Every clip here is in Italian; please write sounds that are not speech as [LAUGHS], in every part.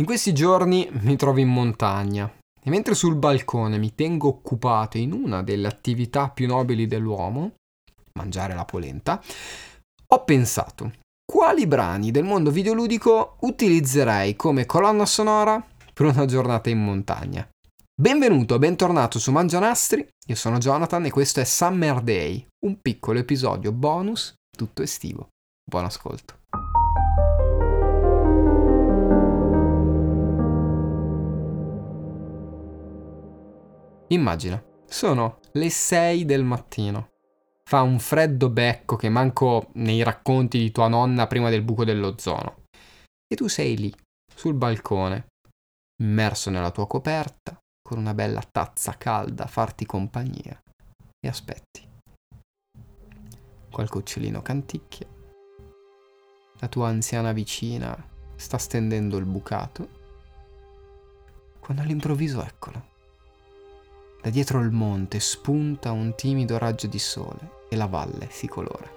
In questi giorni mi trovo in montagna e mentre sul balcone mi tengo occupato in una delle attività più nobili dell'uomo, mangiare la polenta, ho pensato quali brani del mondo videoludico utilizzerei come colonna sonora per una giornata in montagna. Benvenuto, bentornato su Mangianastri, io sono Jonathan e questo è Summer Day, un piccolo episodio bonus tutto estivo. Buon ascolto. Immagina, sono le 6 del mattino. Fa un freddo becco che manco nei racconti di tua nonna prima del buco dell'ozono. E tu sei lì, sul balcone, immerso nella tua coperta, con una bella tazza calda a farti compagnia. E aspetti. Qualche uccellino canticchia. La tua anziana vicina sta stendendo il bucato. Quando all'improvviso eccolo da dietro il monte spunta un timido raggio di sole e la valle si colora.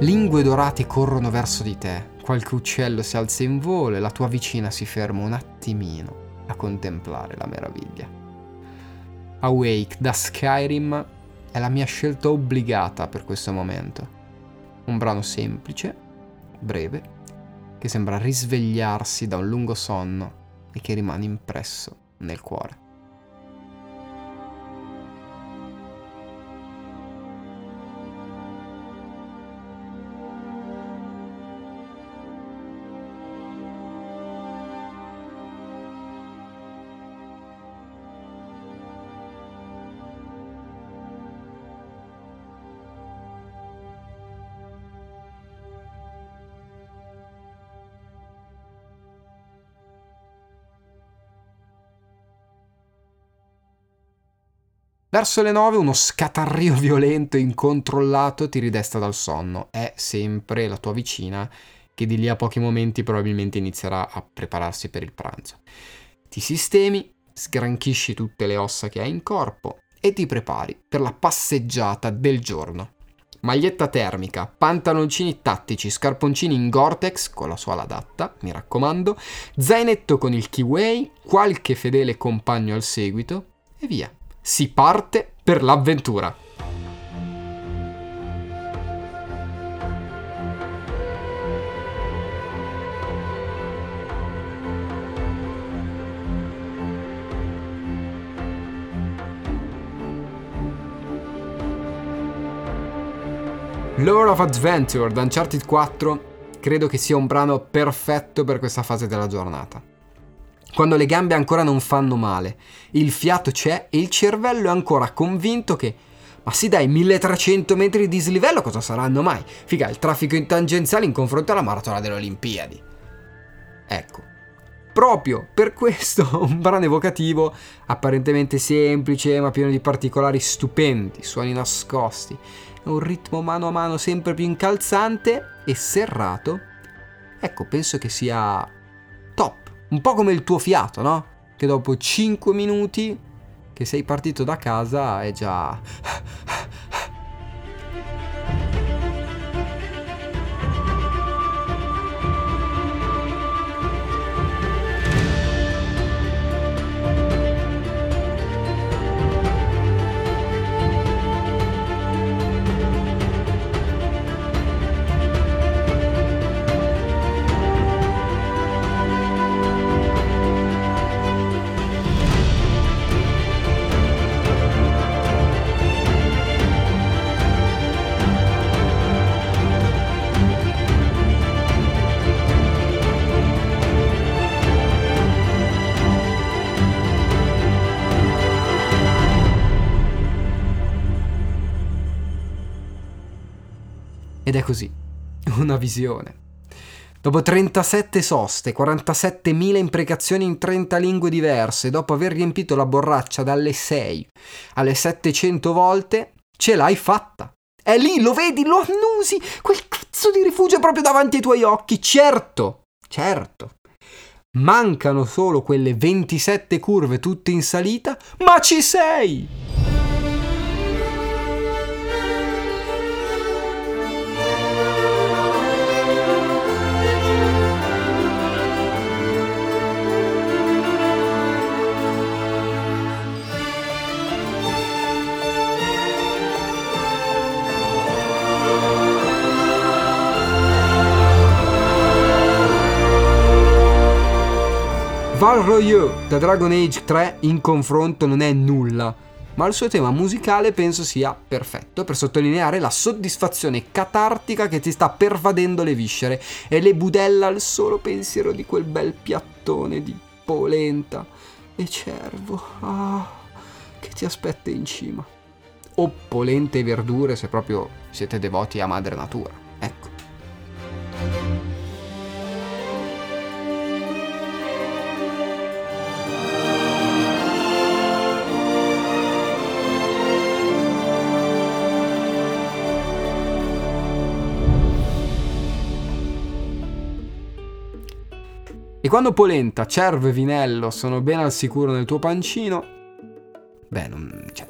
Lingue dorate corrono verso di te, qualche uccello si alza in volo e la tua vicina si ferma un attimino a contemplare la meraviglia. Awake da Skyrim è la mia scelta obbligata per questo momento. Un brano semplice, breve, che sembra risvegliarsi da un lungo sonno e che rimane impresso nel cuore. Verso le nove uno scatarrio [LAUGHS] violento e incontrollato ti ridesta dal sonno. È sempre la tua vicina che di lì a pochi momenti probabilmente inizierà a prepararsi per il pranzo. Ti sistemi, sgranchisci tutte le ossa che hai in corpo e ti prepari per la passeggiata del giorno. Maglietta termica, pantaloncini tattici, scarponcini in Gore-Tex con la suola adatta, mi raccomando, zainetto con il kiwi, qualche fedele compagno al seguito e via si parte per l'avventura. Lore of Adventure da Uncharted 4 credo che sia un brano perfetto per questa fase della giornata quando le gambe ancora non fanno male, il fiato c'è e il cervello è ancora convinto che ma sì dai, 1300 metri di dislivello cosa saranno mai? Figa, il traffico in tangenziale in confronto alla maratona delle Olimpiadi. Ecco, proprio per questo [LAUGHS] un brano evocativo apparentemente semplice ma pieno di particolari stupendi, suoni nascosti, un ritmo mano a mano sempre più incalzante e serrato. Ecco, penso che sia un po' come il tuo fiato, no? Che dopo 5 minuti che sei partito da casa è già Ed è così, [LAUGHS] una visione. Dopo 37 soste, 47.000 imprecazioni in 30 lingue diverse, dopo aver riempito la borraccia dalle 6 alle 700 volte, ce l'hai fatta. È lì, lo vedi, lo annusi, quel cazzo di rifugio proprio davanti ai tuoi occhi, certo, certo. Mancano solo quelle 27 curve tutte in salita, ma ci sei! Val Royeux da Dragon Age 3 in confronto non è nulla, ma il suo tema musicale penso sia perfetto per sottolineare la soddisfazione catartica che ti sta pervadendo le viscere e le budella al solo pensiero di quel bel piattone di polenta e cervo ah, che ti aspetta in cima. O polente e verdure se proprio siete devoti a madre natura. Quando polenta, cervo e vinello sono ben al sicuro nel tuo pancino, beh, non, cioè,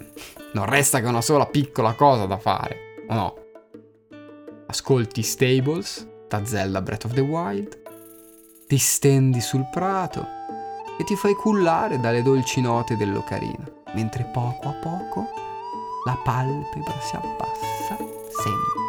non resta che una sola piccola cosa da fare, o no? Ascolti Stables da Zelda Breath of the Wild, ti stendi sul prato e ti fai cullare dalle dolci note dell'ocarina, mentre poco a poco la palpebra si abbassa sempre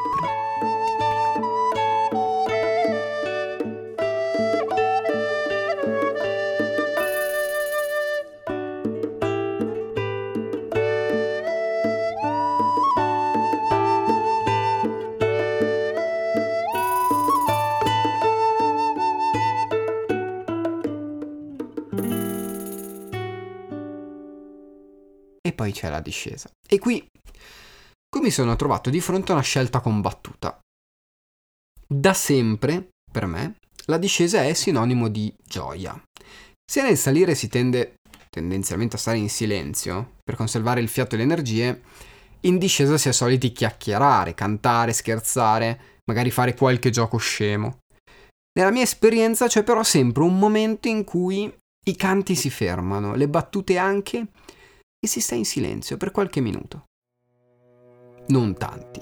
poi c'è la discesa. E qui, qui mi sono trovato di fronte a una scelta combattuta. Da sempre, per me, la discesa è sinonimo di gioia. Se nel salire si tende tendenzialmente a stare in silenzio per conservare il fiato e le energie, in discesa si è soliti chiacchierare, cantare, scherzare, magari fare qualche gioco scemo. Nella mia esperienza c'è però sempre un momento in cui i canti si fermano, le battute anche, e si sta in silenzio per qualche minuto. Non tanti,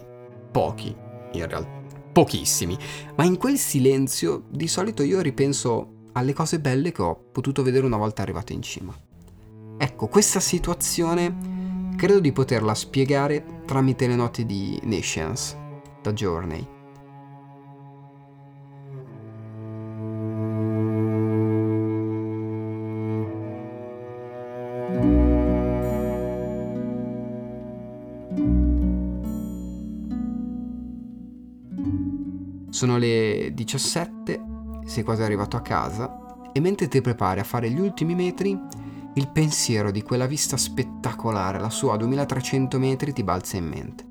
pochi in realtà, pochissimi, ma in quel silenzio di solito io ripenso alle cose belle che ho potuto vedere una volta arrivato in cima. Ecco, questa situazione credo di poterla spiegare tramite le note di Nations, da Journey. Sono le 17, sei quasi arrivato a casa e mentre ti prepari a fare gli ultimi metri, il pensiero di quella vista spettacolare lassù a 2300 metri ti balza in mente.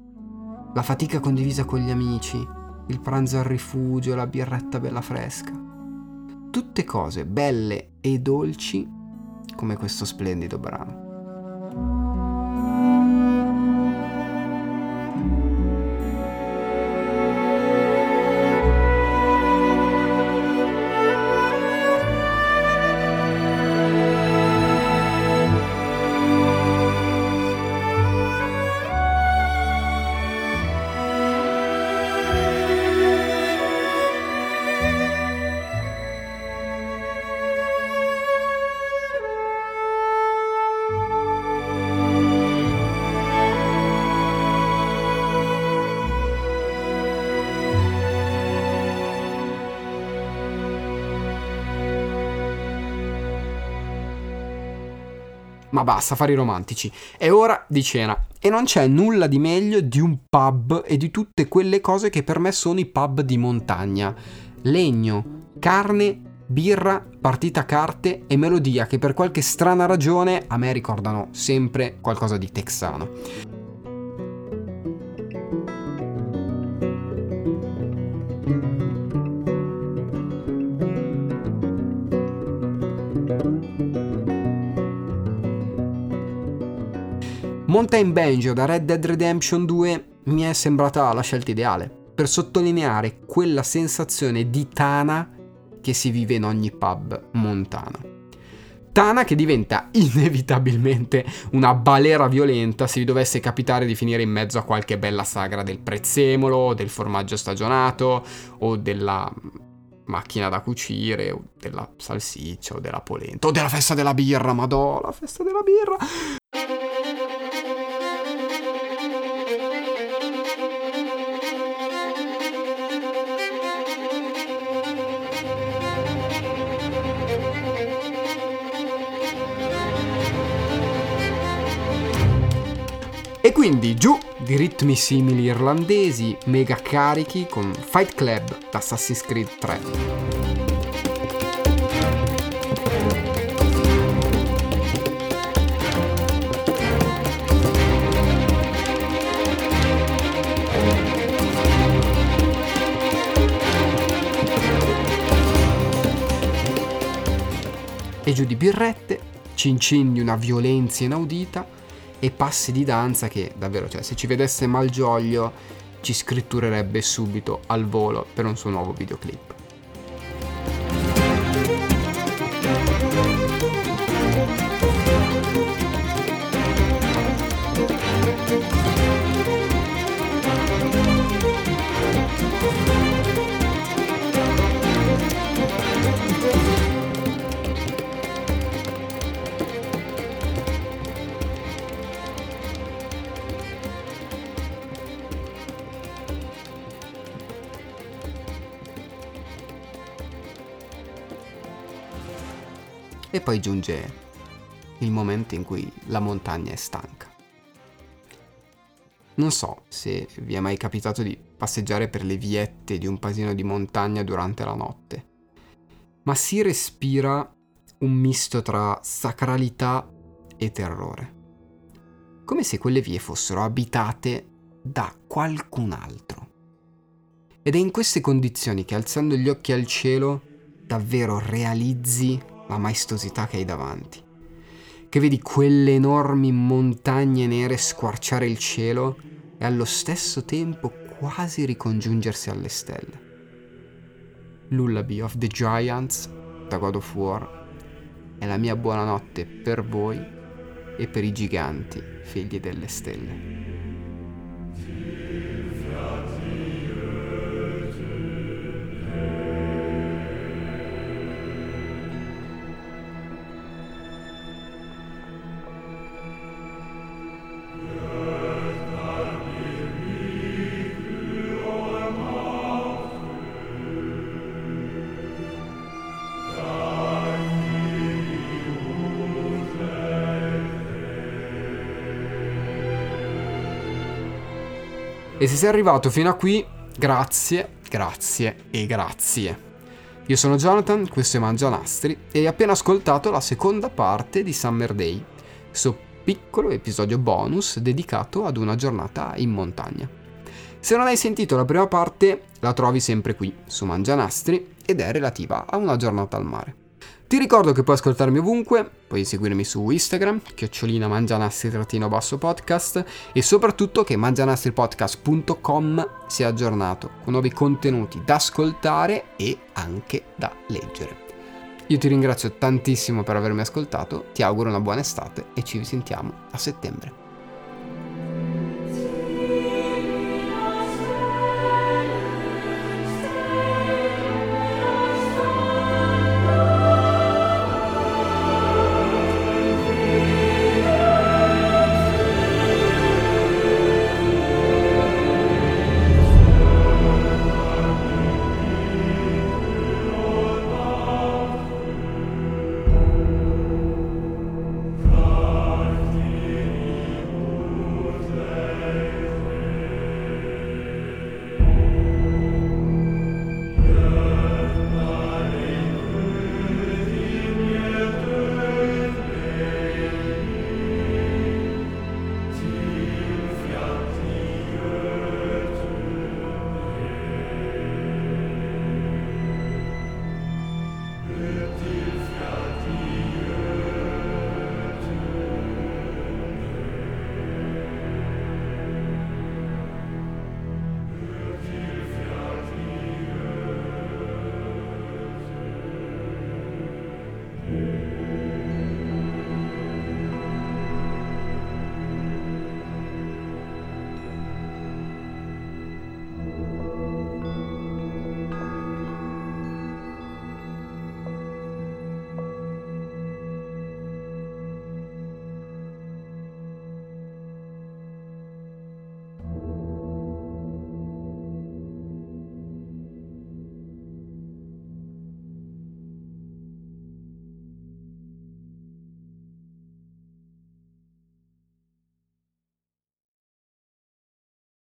La fatica condivisa con gli amici, il pranzo al rifugio, la birretta bella fresca. Tutte cose belle e dolci come questo splendido brano. Ma basta fare i romantici. È ora di cena. E non c'è nulla di meglio di un pub e di tutte quelle cose che per me sono i pub di montagna. Legno, carne, birra, partita a carte e melodia che per qualche strana ragione a me ricordano sempre qualcosa di texano. Mountain Banjo da Red Dead Redemption 2 mi è sembrata la scelta ideale per sottolineare quella sensazione di tana che si vive in ogni pub montano. Tana che diventa [LAUGHS] inevitabilmente una balera violenta se vi dovesse capitare di finire in mezzo a qualche bella sagra del prezzemolo, del formaggio stagionato o della macchina da cucire o della salsiccia o della polenta o della festa della birra, madò, la festa della birra. E quindi giù di ritmi simili irlandesi, mega carichi con Fight Club da Assassin's Creed 3. E giù di birrette, cincin di una violenza inaudita, e passi di danza che davvero, cioè, se ci vedesse Malgioglio ci scritturerebbe subito al volo per un suo nuovo videoclip. E poi giunge il momento in cui la montagna è stanca. Non so se vi è mai capitato di passeggiare per le viette di un paesino di montagna durante la notte, ma si respira un misto tra sacralità e terrore. Come se quelle vie fossero abitate da qualcun altro. Ed è in queste condizioni che alzando gli occhi al cielo davvero realizzi la maestosità che hai davanti. Che vedi quelle enormi montagne nere squarciare il cielo e allo stesso tempo quasi ricongiungersi alle stelle. Lullaby of the Giants da God of War è la mia buonanotte per voi e per i giganti figli delle stelle. E se sei arrivato fino a qui, grazie, grazie e grazie. Io sono Jonathan, questo è Mangianastri e hai appena ascoltato la seconda parte di Summer Day, questo piccolo episodio bonus dedicato ad una giornata in montagna. Se non hai sentito la prima parte, la trovi sempre qui, su Mangianastri, ed è relativa a una giornata al mare. Ti ricordo che puoi ascoltarmi ovunque, puoi seguirmi su Instagram, chiocciolina mangianastri-basso podcast e soprattutto che mangianastripodcast.com sia aggiornato con nuovi contenuti da ascoltare e anche da leggere. Io ti ringrazio tantissimo per avermi ascoltato, ti auguro una buona estate e ci risentiamo a settembre.